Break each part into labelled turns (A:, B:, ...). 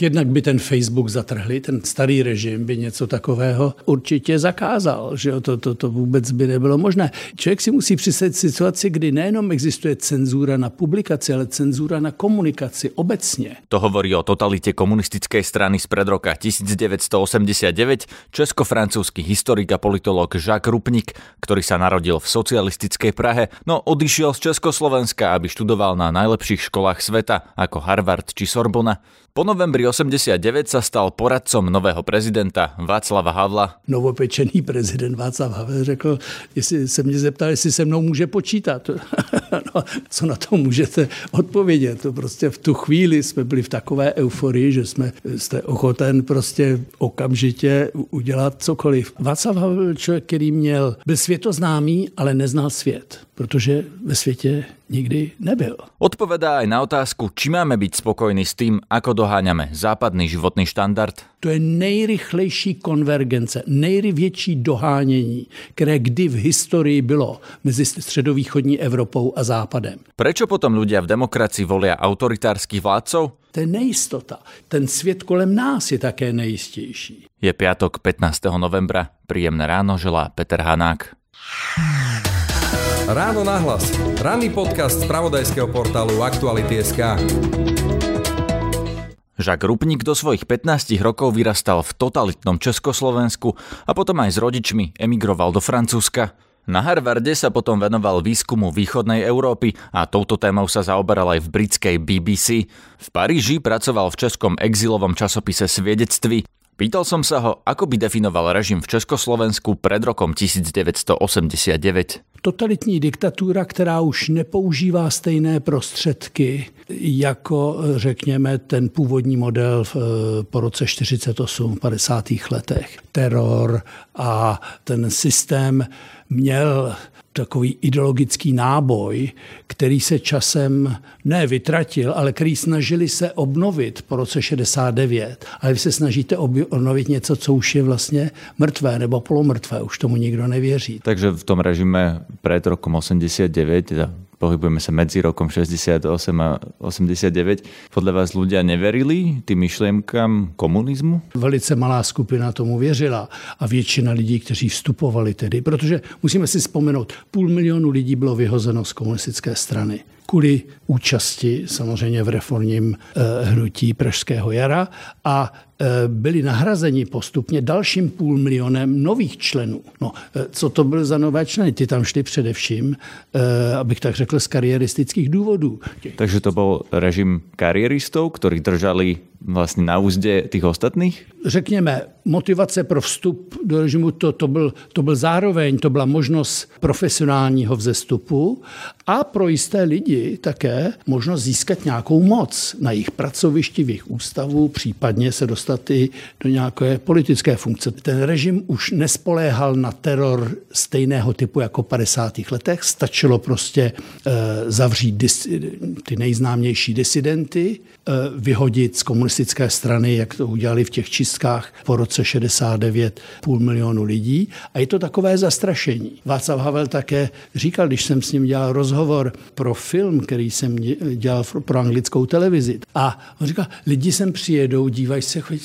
A: Jednak by ten Facebook zatrhli, ten starý režim by něco takového určitě zakázal, že to, to, to vůbec by nebylo možné. Člověk si musí představit situaci, kdy nejenom existuje cenzura na publikaci, ale cenzura na komunikaci obecně.
B: To hovorí o totalite komunistickej strany z pred roka 1989 česko-francúzsky historik a politolog Jacques Rupnik, ktorý sa narodil v socialistickej Prahe, no odišiel z Československa, aby študoval na najlepších školách sveta ako Harvard či Sorbona. Po novembri 89 sa stal poradcom nového prezidenta Václava Havla.
A: Novopečený prezident Václav Havel řekl, jestli se mě zeptal, jestli se mnou může počítat. no, co na to můžete odpovědět? Prostě v tu chvíli jsme byli v takové euforii, že jsme jste ochoten prostě okamžitě udělat cokoliv. Václav Havel byl člověk, který měl, byl světoznámý, ale neznal svět, protože ve světě nikdy nebyl.
B: Odpovedá aj na otázku, či máme byť spokojní s tým, ako doháňame západný životný štandard.
A: To je nejrychlejší konvergence, největší dohánění, které kdy v historii bylo mezi středovýchodní Evropou a Západem.
B: Prečo potom ľudia v demokracii volia autoritárskych vládcov?
A: To je nejistota. Ten svět kolem nás je také nejistější.
B: Je piatok 15. novembra. Príjemné ráno želá Peter Hanák.
C: Ráno nahlas. Ranný podcast z pravodajského portálu Aktuality.sk.
B: Žak Rupnik do svojich 15 rokov vyrastal v totalitnom Československu a potom aj s rodičmi emigroval do Francúzska. Na Harvarde sa potom venoval výskumu východnej Európy a touto témou sa zaoberal aj v britskej BBC. V Paríži pracoval v českom exilovom časopise Sviedectví Pýtal som sa ho, ako by definoval režim v Československu pred rokom 1989.
A: Totalitní diktatura, která už nepoužívá stejné prostředky jako, řekněme, ten původní model v, po roce 48, v 50. letech. Teror a ten systém měl takový ideologický náboj, který se časem ne vytratil, ale který snažili se obnovit po roce 69. Ale vy se snažíte obnovit něco, co už je vlastně mrtvé nebo polomrtvé, už tomu nikdo nevěří.
B: Takže v tom režime před rokem 89, teda pohybujeme sa medzi rokom 68 a 89. Podľa vás ľudia neverili tým myšlienkám komunizmu?
A: Velice malá skupina tomu věřila a většina lidí, kteří vstupovali tedy, protože musíme si vzpomenout, půl milionu lidí bylo vyhozeno z komunistické strany kvůli účasti samozřejmě v reformním eh, hnutí Pražského jara a eh, byli nahrazeni postupně dalším půl milionem nových členů. No, eh, co to byly za nové členy? Ty tam šli především, abych tak řekl, z kariéristických důvodů.
B: Takže to byl režim kariéristů, kteří držali vlastně na úzdě těch ostatních?
A: Řekněme, motivace pro vstup do režimu, to, to, byl, to byl zároveň, to byla možnost profesionálního vzestupu a pro jisté lidi také možnost získat nějakou moc na jejich pracovišti, v jejich ústavu, případně se dostat i do nějaké politické funkce. Ten režim už nespoléhal na teror stejného typu jako v 50. letech. Stačilo prostě e, zavřít dis, ty nejznámější disidenty, e, vyhodit z komunistické strany, jak to udělali v těch čistkách po roce 69 půl milionu lidí. A je to takové zastrašení. Václav Havel také říkal, když jsem s ním dělal rozhovor pro film, který jsem dělal pro anglickou televizi. A on říkal, lidi sem přijedou, dívají se, chodí,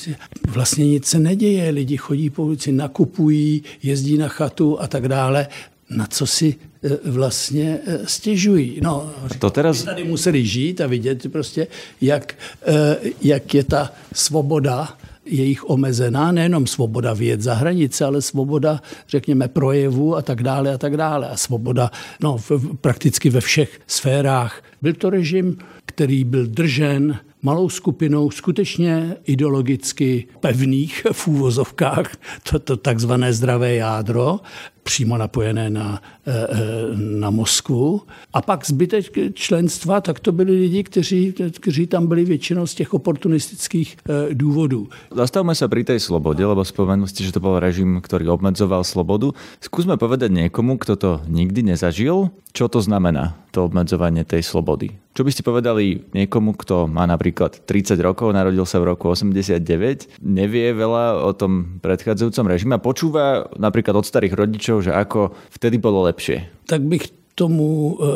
A: vlastně nic se neděje, lidi chodí po ulici, nakupují, jezdí na chatu a tak dále na co si vlastně e, stěžují. No,
B: to teraz...
A: tady museli žít a vidět prostě, jak, e, jak je ta svoboda jejich omezená, nejenom svoboda věd za hranice, ale svoboda, řekněme, projevu a tak dále a tak dále. A svoboda no, v, prakticky ve všech sférách. Byl to režim, který byl držen malou skupinou skutečně ideologicky pevných v úvozovkách, to, to takzvané zdravé jádro, přímo napojené na, eh, eh, na Moskvu. A pak zbytek členstva, tak to byli lidi, kteří, kteří tam byli většinou z těch oportunistických eh, důvodů.
B: Zastavme sa pri tej slobode, lebo spomenuli ste, že to bol režim, ktorý obmedzoval slobodu. Skúsme povedať niekomu, kto to nikdy nezažil, čo to znamená, to obmedzovanie tej slobody. Čo by ste povedali niekomu, kto má napríklad 30 rokov, narodil sa v roku 89, nevie veľa o tom predchádzajúcom režime a počúva napríklad od starých rodičov, že ako vtedy bolo lepšie?
A: Tak bych tomu e,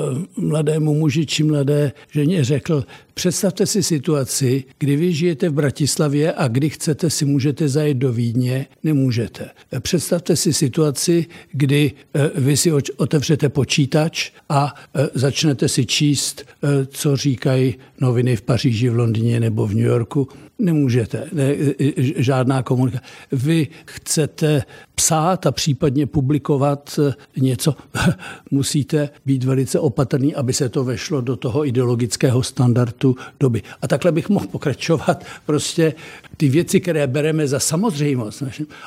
A: mladému muži či mladé ženě řekl, Představte si situaci, kdy vy žijete v Bratislavě a kdy chcete si můžete zajet do Vídně, nemůžete. Představte si situaci, kdy eh, vy si otevřete počítač a eh, začnete si číst, eh, co říkají noviny v Paříži, v Londýně nebo v New Yorku Nemůžete, ne, žádná komunikace. Vy chcete psát a případně publikovat něco, musíte být velice opatrný, aby se to vešlo do toho ideologického standardu doby. A takhle bych mohl pokračovat. Prostě ty věci, které bereme za samozřejmost.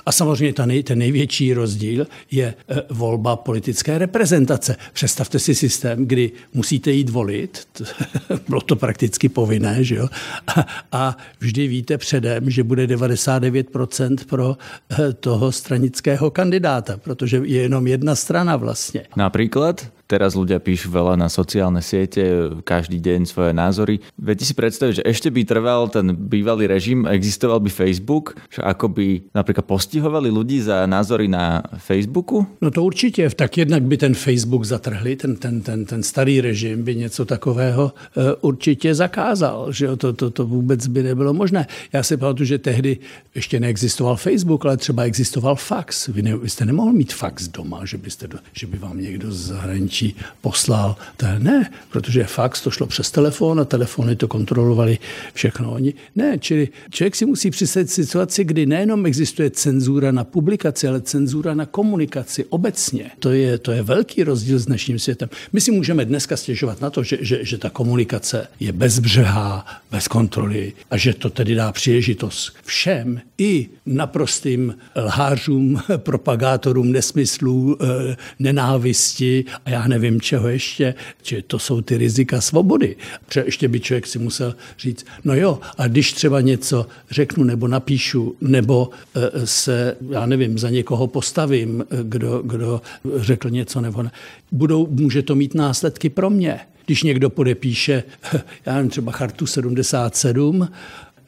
A: A samozřejmě ta nej, ten největší rozdíl je e, volba politické reprezentace. Představte si systém, kdy musíte jít volit, bylo to prakticky povinné, že jo? A, a vždy víte předem, že bude 99% pro e, toho stranického kandidáta, protože je jenom jedna strana vlastně.
B: Například? Teraz ľudia píšu veľa na sociálne siete, každý deň svoje názory. Viete si predstaviť, že ešte by trval ten bývalý režim, existoval by Facebook, že ako by napríklad postihovali ľudí za názory na Facebooku?
A: No to určitě. Tak jednak by ten Facebook zatrhli, ten, ten, ten, ten starý režim by něco takového uh, určitě zakázal, že? To, to, to vůbec by nebylo možné. Já si pamatuju, že tehdy ještě neexistoval Facebook, ale třeba existoval fax. Vy, ne, vy jste nemohl mít fax doma, že, byste, že by vám někdo z zahraničí poslal. To ne, protože fax to šlo přes telefon a telefony to kontrolovali všechno oni. Ne, čili člověk si musí představit situaci, kdy nejenom existuje cenzura na publikaci, ale cenzura na komunikaci obecně. To je, to je velký rozdíl s dnešním světem. My si můžeme dneska stěžovat na to, že, že, že ta komunikace je bezbřehá, bez kontroly a že to tedy dá příležitost všem i naprostým lhářům, propagátorům nesmyslů, eh, nenávisti a já nevím čeho ještě, že to jsou ty rizika svobody. Třeba ještě by člověk si musel říct, no jo, a když třeba něco řeknu nebo napíšu, nebo e, se, já nevím, za někoho postavím, e, kdo, kdo řekl něco nebo ne, budou, může to mít následky pro mě. Když někdo podepíše, já nevím, třeba chartu 77,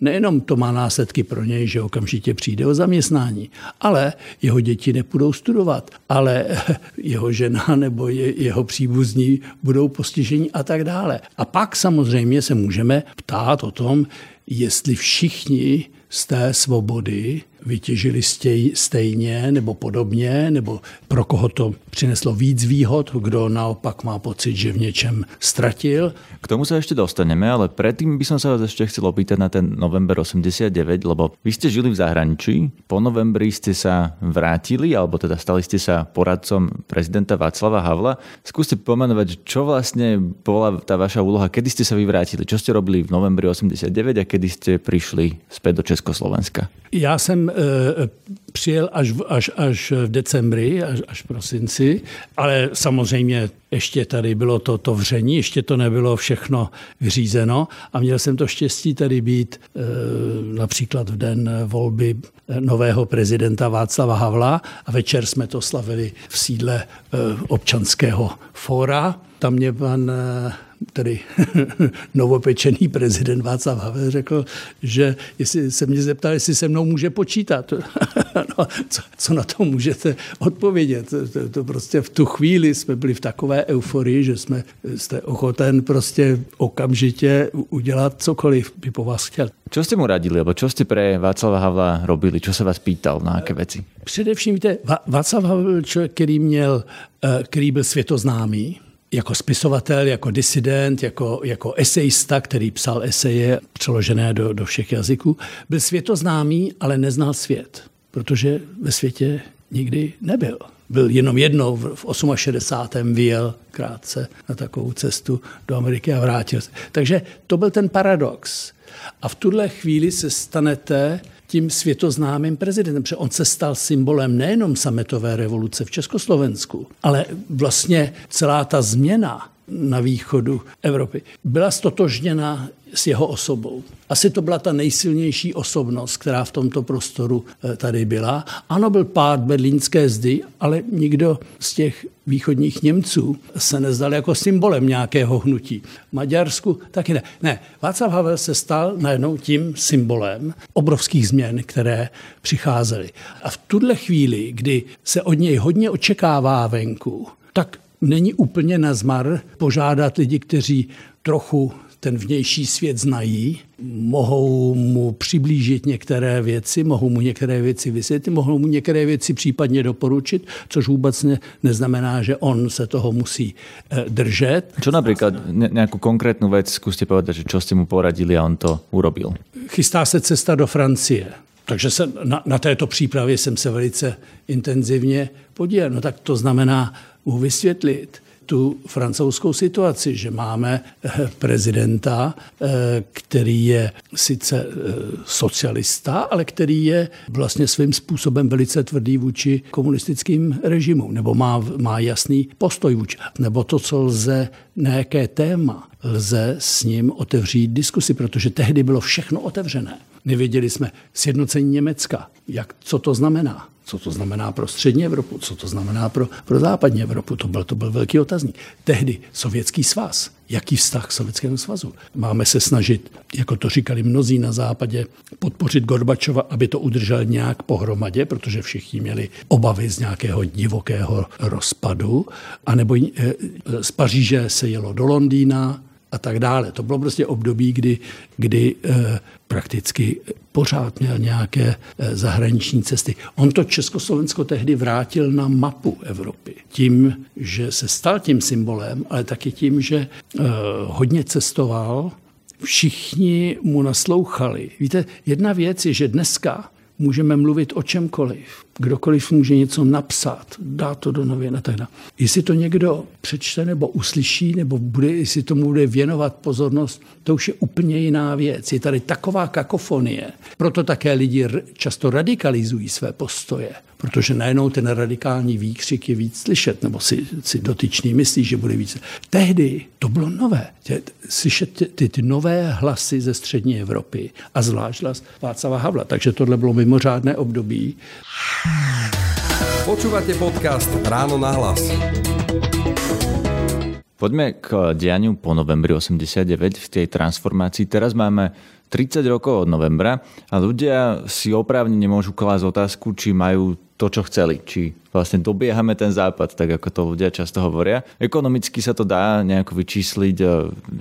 A: nejenom to má následky pro něj, že okamžitě přijde o zaměstnání, ale jeho děti nepůjdou studovat, ale jeho žena nebo je, jeho příbuzní budou postiženi a tak dále. A pak samozřejmě se můžeme ptát o tom, jestli všichni z té svobody vytěžili stejně nebo podobně, nebo pro koho to přineslo víc výhod, kdo naopak má pocit, že v něčem ztratil.
B: K tomu sa ešte dostaneme, ale predtým by som sa vás ešte chcel opýtať na ten november 89, lebo vy ste žili v zahraničí, po novembri ste sa vrátili, alebo teda stali ste sa poradcom prezidenta Václava Havla. Skúste pomenovať, čo vlastne bola tá vaša úloha, kedy ste sa vyvrátili, čo ste robili v novembri 89 a kedy ste prišli späť do Československa?
A: Já jsem e, přijel až až, až v decembri, až, až v prosinci, ale samozřejmě ještě tady bylo to, to vření, ještě to nebylo všechno vyřízeno a měl jsem to štěstí tady být e, například v den volby nového prezidenta Václava Havla a večer jsme to slavili v sídle občanského fóra. Tam mě pan tedy novopečený prezident Václav Havel řekl, že jestli se mě zeptal, jestli se mnou může počítat. no, co, co na to můžete odpovědět? To, to prostě v tu chvíli jsme byli v takové euforii, že jsme jste ochoten prostě okamžitě udělat cokoliv by po vás chtěl.
B: Co jste mu radili, nebo co jste pre Václava Havla robili? Co se vás pýtal na jaké věci?
A: Především, víte, Václav Havel byl člověk, který měl, eh, který byl světoznámý, jako spisovatel, jako disident, jako, jako esejista, který psal eseje přeložené do, do všech jazyků, byl světoznámý, ale neznal svět, protože ve světě nikdy nebyl. Byl jenom jednou v 68. vyjel krátce na takovou cestu do Ameriky a vrátil se. Takže to byl ten paradox. A v tuhle chvíli se stanete tím světoznámým prezidentem, protože on se stal symbolem nejenom sametové revoluce v Československu, ale vlastně celá ta změna na východu Evropy byla stotožněna s jeho osobou. Asi to byla ta nejsilnější osobnost, která v tomto prostoru eh, tady byla. Ano, byl pád berlínské zdy, ale nikdo z těch východních Němců se nezdal jako symbolem nějakého hnutí. Maďarsku taky ne. Ne, Václav Havel se stal najednou tím symbolem obrovských změn, které přicházely. A v tuhle chvíli, kdy se od něj hodně očekává venku, tak není úplně na zmar požádat lidi, kteří trochu ten vnější svět znají, mohou mu přiblížit některé věci, mohou mu některé věci vysvětlit, mohou mu některé věci případně doporučit, což vůbec ne, neznamená, že on se toho musí eh, držet.
B: Čo například nějakou konkrétnu věc zkuste povedať, že čo jste mu poradili a on to urobil?
A: Chystá se cesta do Francie. Takže se, na, na této přípravě jsem se velice intenzivně podíval. No tak to znamená mu vysvětlit, tu francouzskou situaci, že máme eh, prezidenta, eh, který je sice eh, socialista, ale který je vlastně svým způsobem velice tvrdý vůči komunistickým režimům, nebo má, má jasný postoj vůči, nebo to, co lze, na jaké téma lze s ním otevřít diskusi, protože tehdy bylo všechno otevřené. Nevěděli jsme sjednocení Německa, jak, co to znamená co to znamená pro střední Evropu, co to znamená pro, pro západní Evropu. To byl, to byl velký otazník. Tehdy Sovětský svaz. Jaký vztah k Sovětskému svazu? Máme se snažit, jako to říkali mnozí na západě, podpořit Gorbačova, aby to udržel nějak pohromadě, protože všichni měli obavy z nějakého divokého rozpadu. A nebo eh, z Paříže se jelo do Londýna, a tak dále. To bylo prostě období, kdy, kdy eh, prakticky pořád měl nějaké eh, zahraniční cesty. On to Československo tehdy vrátil na mapu Evropy. Tím, že se stal tím symbolem, ale taky tím, že eh, hodně cestoval, všichni mu naslouchali. Víte, jedna věc je, že dneska můžeme mluvit o čemkoliv. Kdokoliv může něco napsat, dá to do novin a tak dále. Jestli to někdo přečte nebo uslyší, nebo bude, jestli tomu bude věnovat pozornost, to už je úplně jiná věc. Je tady taková kakofonie. Proto také lidi často radikalizují své postoje, protože najednou ten radikální výkřik je víc slyšet, nebo si, si dotyčný myslí, že bude víc. Tehdy to bylo nové. Slyšet ty, ty, ty nové hlasy ze střední Evropy a zvlášť hlas Václava Havla. Takže tohle bylo mimořádné období.
C: Počúvate podcast Ráno na hlas.
B: Poďme k dianiu po novembri 89 v tej transformácii. Teraz máme 30 rokov od novembra a ľudia si oprávne nemôžu klásť otázku, či majú to, čo chceli. Či vlastne dobiehame ten západ, tak ako to ľudia často hovoria. Ekonomicky sa to dá nejako vyčísliť, e,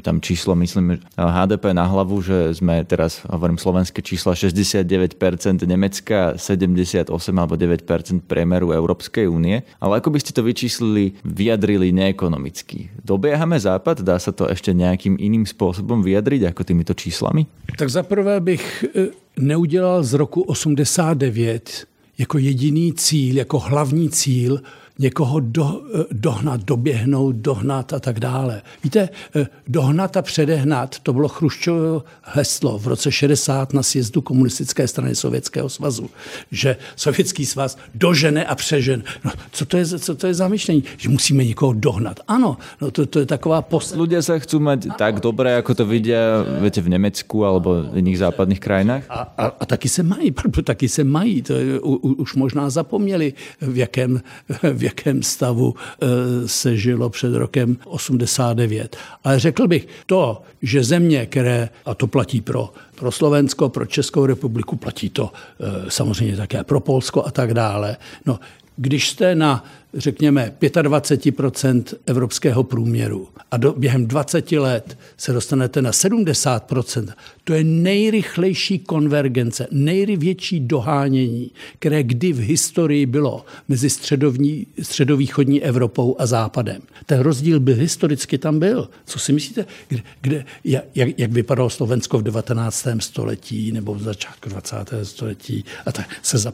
B: tam číslo, myslím, HDP na hlavu, že sme teraz, hovorím slovenské čísla, 69% Nemecka, 78 alebo 9% priemeru Európskej únie. Ale ako by ste to vyčíslili, vyjadrili neekonomicky? Dobiehame západ? Dá sa to ešte nejakým iným spôsobom vyjadriť ako týmito číslami?
A: Tak zaprvé bych e, neudělal z roku 89 jako jediný cíl, jako hlavní cíl někoho do, dohnat, doběhnout, dohnat a tak dále. Víte, eh, dohnat a předehnat, to bylo Chruščovo heslo v roce 60 na sjezdu komunistické strany Sovětského svazu, že Sovětský svaz dožene a přežen. No, co to je, co to je za myšlení? Že musíme někoho dohnat. Ano, no to, to je taková post...
B: Ľudia sa chcú mať tak dobré, ako to vidia viete, v Německu alebo v jiných západných krajinách?
A: A, a, a taky se mají, taky se mají. To je, u, už možná zapomněli, v jakém, v jakém stavu eh, se žilo před rokem 89. Ale řekl bych, to, že země, které, a to platí pro, pro Slovensko, pro Českou republiku, platí to eh, samozřejmě také pro Polsko a tak dále, no, když jste na řekněme, 25% evropského průměru a do, během 20 let se dostanete na 70% to je nejrychlejší konvergence, největší dohánění, které kdy v historii bylo mezi středovní, středovýchodní Evropou a Západem. Ten rozdíl by historicky tam byl. Co si myslíte, kde, kde, jak, jak vypadalo Slovensko v 19. století nebo v začátku 20. století a tak se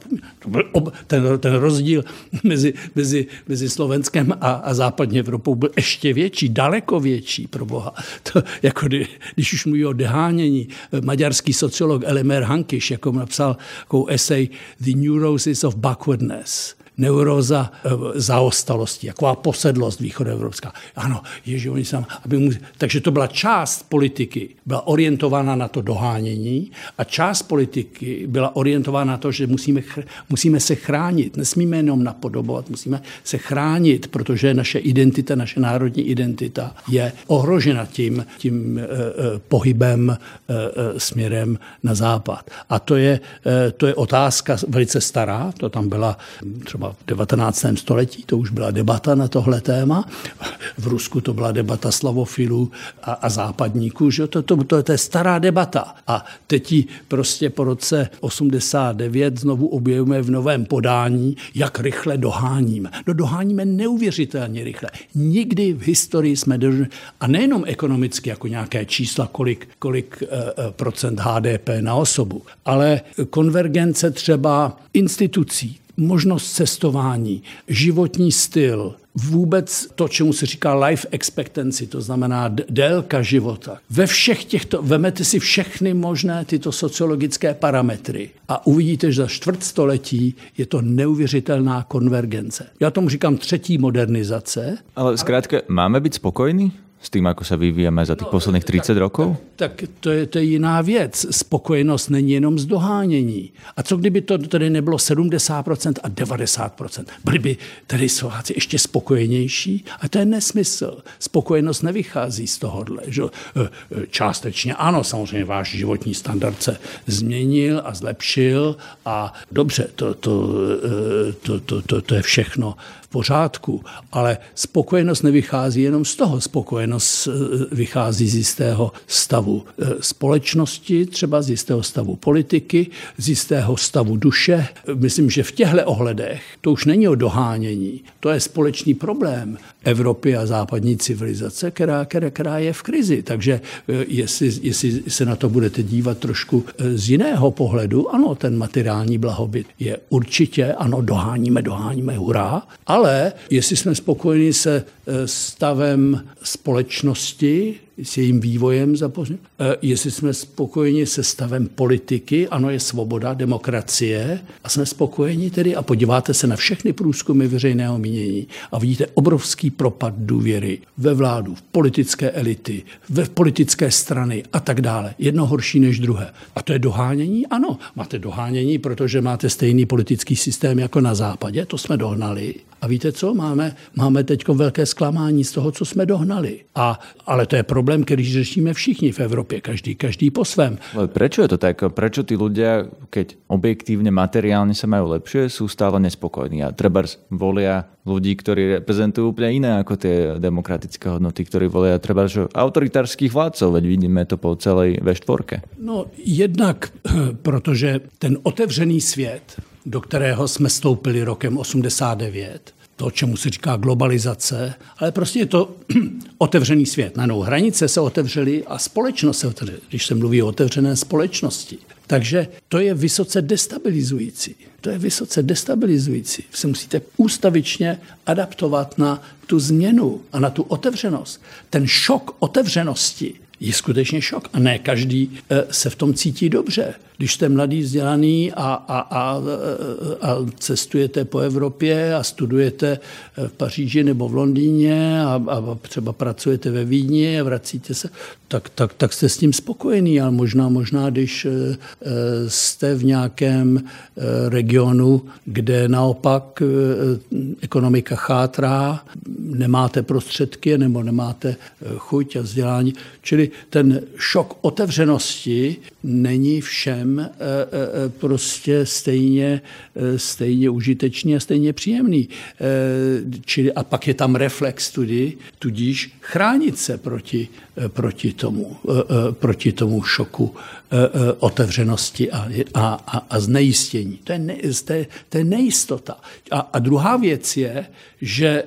A: ob, ten, ten rozdíl mezi, mezi mezi, Slovenskem a, a západní Evropou byl ještě větší, daleko větší pro boha. To, jako kdy, když už mluví o dehánění, maďarský sociolog Elemer Hankiš jako napsal jako esej The Neurosis of Backwardness – neuróza eh, zaostalosti, taková posedlost východoevropská. Ano, ježi, oni sam, aby mu, takže to byla část politiky, byla orientována na to dohánění a část politiky byla orientována na to, že musíme, musíme se chránit. Nesmíme jenom napodobovat, musíme se chránit, protože naše identita, naše národní identita je ohrožena tím, tím eh, eh, pohybem směrem na západ. A to je, to je otázka velice stará, to tam byla třeba třeba v 19. století, to už byla debata na tohle téma. V Rusku to byla debata slavofilů a, a západníků, že to, to, to, to je stará debata. A teď ji prostě po roce 89 znovu objevujeme v novém podání, jak rychle doháníme. No doháníme neuvěřitelně rychle. Nikdy v historii jsme dožili, a nejenom ekonomicky, jako nějaké čísla, kolik, kolik e, procent HDP na osobu, ale konvergence třeba institucí, možnost cestování, životní styl, vůbec to, čemu se říká life expectancy, to znamená délka života. Ve všech těchto, vemete si všechny možné tyto sociologické parametry a uvidíte, že za čtvrtstoletí je to neuvěřitelná konvergence. Já tomu říkám třetí modernizace.
B: Ale zkrátka, máme být spokojní? S tým, ako sa vyvíjame za tých no, posledných 30 tak, rokov?
A: Tak, tak to, je, to je jiná věc. Spokojenost není jenom z dohánění. A co kdyby to tady nebylo 70% a 90%? Byli by tady Slováci ještě spokojenější? A to je nesmysl. Spokojenost nevychází z tohohle. Že? E, e, částečně ano, samozřejmě váš životní standard se změnil a zlepšil a dobře, to, to, e, to, to, to, to je všechno v pořádku, ale spokojenost nevychází jenom z toho. Spokojenost eh, vychází z jistého stavu eh, společnosti, třeba z jistého stavu politiky, z jistého stavu duše. Myslím, že v těchto ohledech to už není o dohánění. To je společný problém Evropy a západní civilizace, která, která, která je v krizi. Takže eh, jestli, jestli se na to budete dívat trošku z jiného pohledu, ano, ten materiální blahobyt je určitě, ano, doháníme, doháníme, hurá, ale jestli jsme spokojeni se eh, stavem společnosti, s jejím vývojem započne. Eh, jestli jsme spokojeni se stavem politiky, ano, je svoboda, demokracie, a jsme spokojeni tedy a podíváte se na všechny průzkumy veřejného mínění a vidíte obrovský propad důvěry ve vládu, v politické elity, ve politické strany a tak dále. Jedno horší než druhé. A to je dohánění? Ano, máte dohánění, protože máte stejný politický systém jako na západě, to jsme dohnali. A víte co? Máme, máme teď velké zklamání z toho, co jsme dohnali. A, ale to je problém, který řešíme všichni v Evropě, každý, každý po svém.
B: Ale prečo je to tak? Prečo tí ľudia, keď objektívne, materiálne sa majú lepšie, sú stále nespokojní a treba volia ľudí, ktorí reprezentujú úplne iné ako tie demokratické hodnoty, ktorí volia treba autoritárských vládcov, veď vidíme to po celej V4.
A: No jednak, protože ten otevřený svět, do kterého jsme stoupili rokem 89, to, čemu se říká globalizace, ale prostě je to otevřený svět. Najednou hranice se otevřely a společnost se otevřela, když se mluví o otevřené společnosti. Takže to je vysoce destabilizující. To je vysoce destabilizující. Se musíte ústavičně adaptovat na tu změnu a na tu otevřenost. Ten šok otevřenosti je skutečně šok. A ne každý eh, se v tom cítí dobře. Když jste mladý, vzdělaný a, a, a, a cestujete po Evropě a studujete v Paříži nebo v Londýně a, a třeba pracujete ve Vídni a vracíte se, tak, tak, tak jste s tím spokojený, ale možná, možná, když eh, jste v nějakém eh, regionu, kde naopak ekonomika chátrá, nemáte prostředky nebo nemáte chuť a vzdělání. Čili ten šok otevřenosti není všem e, e, prostě stejně, stejně užitečný a stejně příjemný. Čili, a pak je tam reflex tudy, tudíž chránit se proti, proti, tomu, proti tomu šoku otevřenosti a, a, a, a znejistění. To je, ne, to je, to je nejistota. A, a druhá věc je, že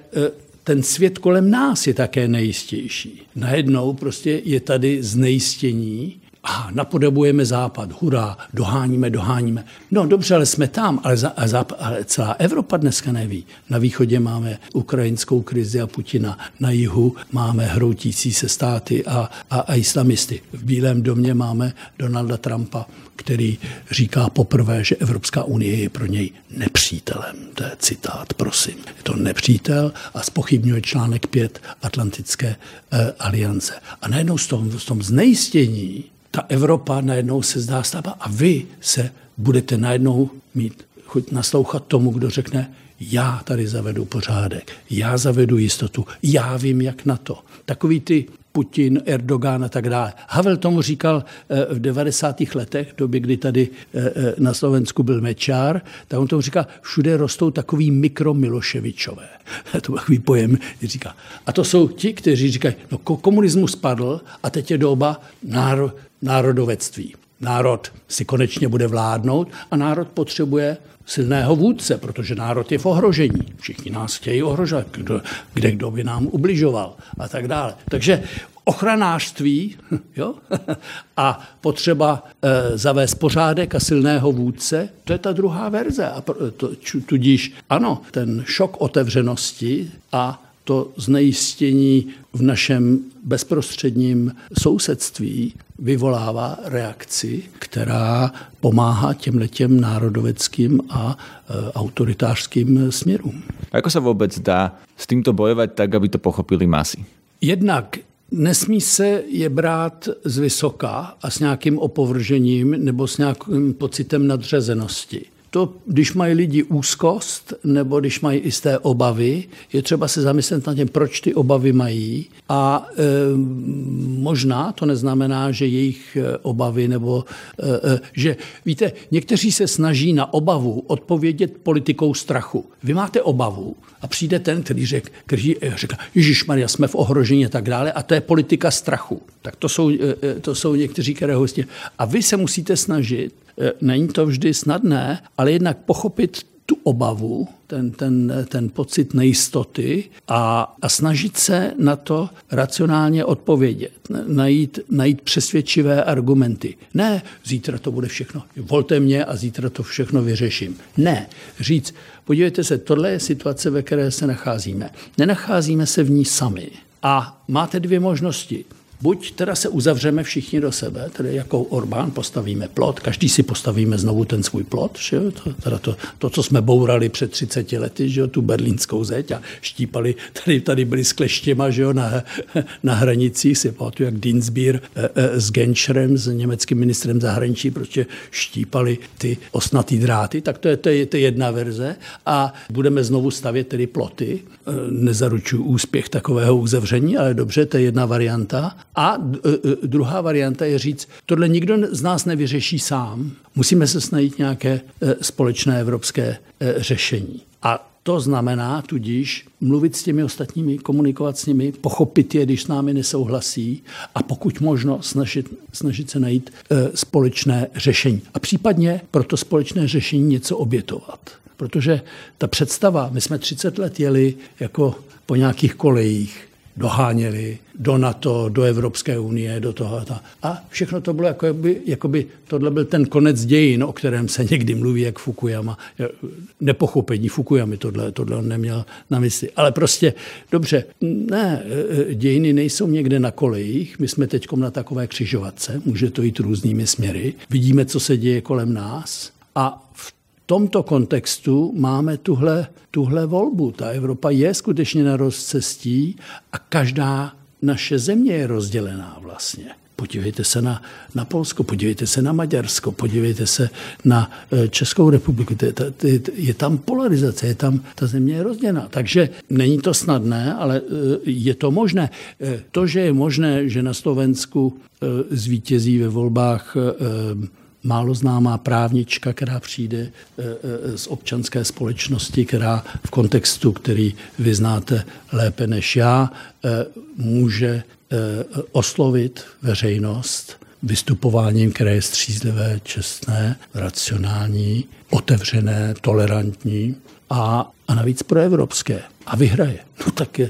A: ten svět kolem nás je také nejistější. Najednou prostě je tady znejistění a napodobujeme západ, hurá, doháníme, doháníme. No dobře, ale jsme tam, ale, za, západ, ale celá Evropa dneska neví. Na východě máme ukrajinskou krizi a Putina, na jihu máme hroutící se státy a, a, a islamisty. V Bílém domě máme Donalda Trumpa, který říká poprvé, že Evropská unie je pro něj nepřítelem. To je citát, prosím. Je to nepřítel a spochybňuje článek 5 Atlantické eh, aliance. A najednou z tom, z tom znejistění ta Evropa najednou se zdá stává a vy se budete najednou mít chuť naslouchat tomu, kdo řekne, já tady zavedu pořádek, já zavedu jistotu, já vím, jak na to. Takový ty Putin, Erdogan a tak dále. Havel tomu říkal v 90. letech, době, kdy tady na Slovensku byl Mečár, tak on tomu říkal, všude rostou takový mikromiloševičové. to takový pojem, říká. A to jsou ti, kteří říkají, no komunismus padl a teď je doba náro, národovectví. Národ si konečně bude vládnout a národ potřebuje silného vůdce, protože národ je v ohrožení. Všichni nás chtějí ohrožovat, kdo, kde kdo by nám ubližoval a tak dále. Takže ochranářství jo? a potřeba e, zavést pořádek a silného vůdce, to je ta druhá verze. A to, tudíž ano, ten šok otevřenosti a to znejistění v našem bezprostředním sousedství vyvolává reakci, která pomáhá těm letěm národoveckým a e, autoritářským směrům.
B: Ako se vůbec dá s tímto bojovat tak, aby to pochopili masy?
A: Jednak Nesmí se je brát z vysoka a s nějakým opovržením nebo s nějakým pocitem nadřazenosti to, když mají lidi úzkost nebo když mají jisté obavy, je třeba se zamyslet nad tím, proč ty obavy mají a e, možná to neznamená, že jejich e, obavy nebo e, e, že víte, někteří se snaží na obavu odpovědět politikou strachu. Vy máte obavu a přijde ten, který řek, který řekl, Ježíš Maria, jsme v ohrožení a tak dále a to je politika strachu. Tak to jsou, e, e to jsou někteří, které hostě. A vy se musíte snažit E, není to vždy snadné, ale jednak pochopit tu obavu, ten, ten, ten pocit nejistoty a, a snažit se na to racionálně odpovědět, najít, najít přesvědčivé argumenty. Ne, zítra to bude všechno, volte mě a zítra to všechno vyřeším. Ne, říct, podívejte se, tohle je situace, ve které se nacházíme. Nenacházíme se v ní sami. A máte dvě možnosti. Buď teda se uzavřeme všichni do sebe, tedy jako Orbán postavíme plot, každý si postavíme znovu ten svůj plot, že jo? To, teda to, to, co jsme bourali před 30 lety, že jo? tu berlínskou zeď a štípali, tady, tady byli s kleštěma že jo? Na, na hranicích, si pamatuju, jak Dinsbier e, e, s Genscherem, s německým ministrem zahraničí, prostě štípali ty osnatý dráty, tak to je, to je, to je jedna verze a budeme znovu stavět tedy ploty. E, nezaručuju úspěch takového uzavření, ale dobře, to je jedna varianta. A e, e, druhá varianta je říct, tohle nikdo z nás nevyřeší sám, musíme se snajít nějaké e, společné evropské řešení. A to znamená tudíž mluvit s těmi ostatními, komunikovat s nimi, pochopit je, když s námi nesouhlasí a pokud možno snažit, snažit se najít společné řešení. A případně pro to společné řešení něco obětovat. Protože ta představa, my jsme 30 let jeli jako po nějakých kolejích, doháněli do NATO, do Evropské unie, do toho. A všechno to bylo, jako by, jako by tohle byl ten konec dějin, o kterém se někdy mluví, jak Fukuyama. Nepochopení Fukuyamy, tohle, tohle on neměl na mysli. Ale prostě, dobře, ne, dějiny nejsou někde na kolejích, my jsme teď na takové křižovatce, může to jít různými směry. Vidíme, co se děje kolem nás a v tomto kontextu máme tuhle, tuhle volbu. Ta Evropa je skutečně na rozcestí a každá naše země je rozdělená vlastně. Podívejte se na, na Polsko, podívejte se na Maďarsko, podívejte se na e, Českou republiku. Je tam polarizace, je tam, ta země je rozdělená. Takže není to snadné, ale e, je to možné. E, to, že je možné, že na Slovensku zvítězí ve volbách málo známá právnička, která přijde e, e, z občanské společnosti, která v kontextu, který vy znáte lépe než já, e, může oslovit veřejnost vystupováním, které je střízlivé, čestné, racionální, otevřené, tolerantní a, a navíc proevropské. A vyhraje. No tak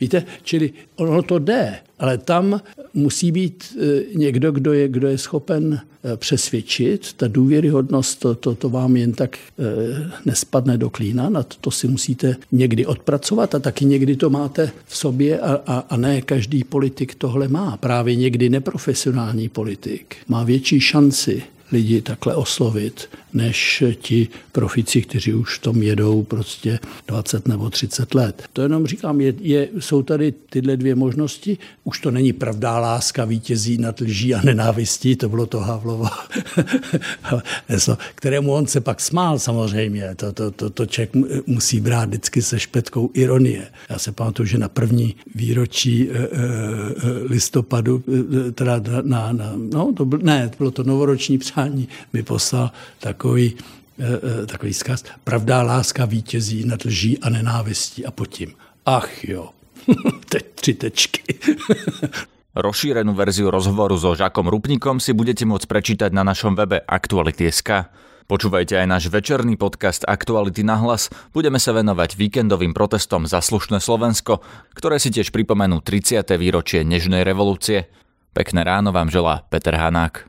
A: víte, čili ono to jde, ale tam musí být e, někdo, kdo je, kdo je schopen e, přesvědčit. Ta důvěryhodnost, to, to, to vám jen tak e, nespadne do klína, na to, to si musíte někdy odpracovat a taky někdy to máte v sobě a, a, a ne každý politik tohle má. Právě někdy neprofesionální politik má větší šanci lidi takhle oslovit, než ti profici, kteří už v tom jedou prostě 20 nebo 30 let. To jenom říkám, je, je, jsou tady tyhle dvě možnosti. Už to není pravdá láska vítězí nad lží a nenávistí, to bylo to Havlovo, kterému on se pak smál samozřejmě. To, to, to, to člověk musí brát vždycky se špetkou ironie. Já se pamatuju, že na první výročí e, e, listopadu, e, teda na, na no, to byl, ne, bylo to novoroční přání, mi poslal takový takový zkaz. Pravdá láska vítězí nad lží a nenávistí a potím. Ach jo, teď tři tečky.
B: Rozšírenú verziu rozhovoru so Žakom Rupnikom si budete môcť prečítať na našom webe Aktuality.sk. Počúvajte aj náš večerný podcast Aktuality na hlas. Budeme sa venovať víkendovým protestom za slušné Slovensko, ktoré si tiež pripomenú 30. výročie Nežnej revolúcie. Pekné ráno vám želá Peter Hanák.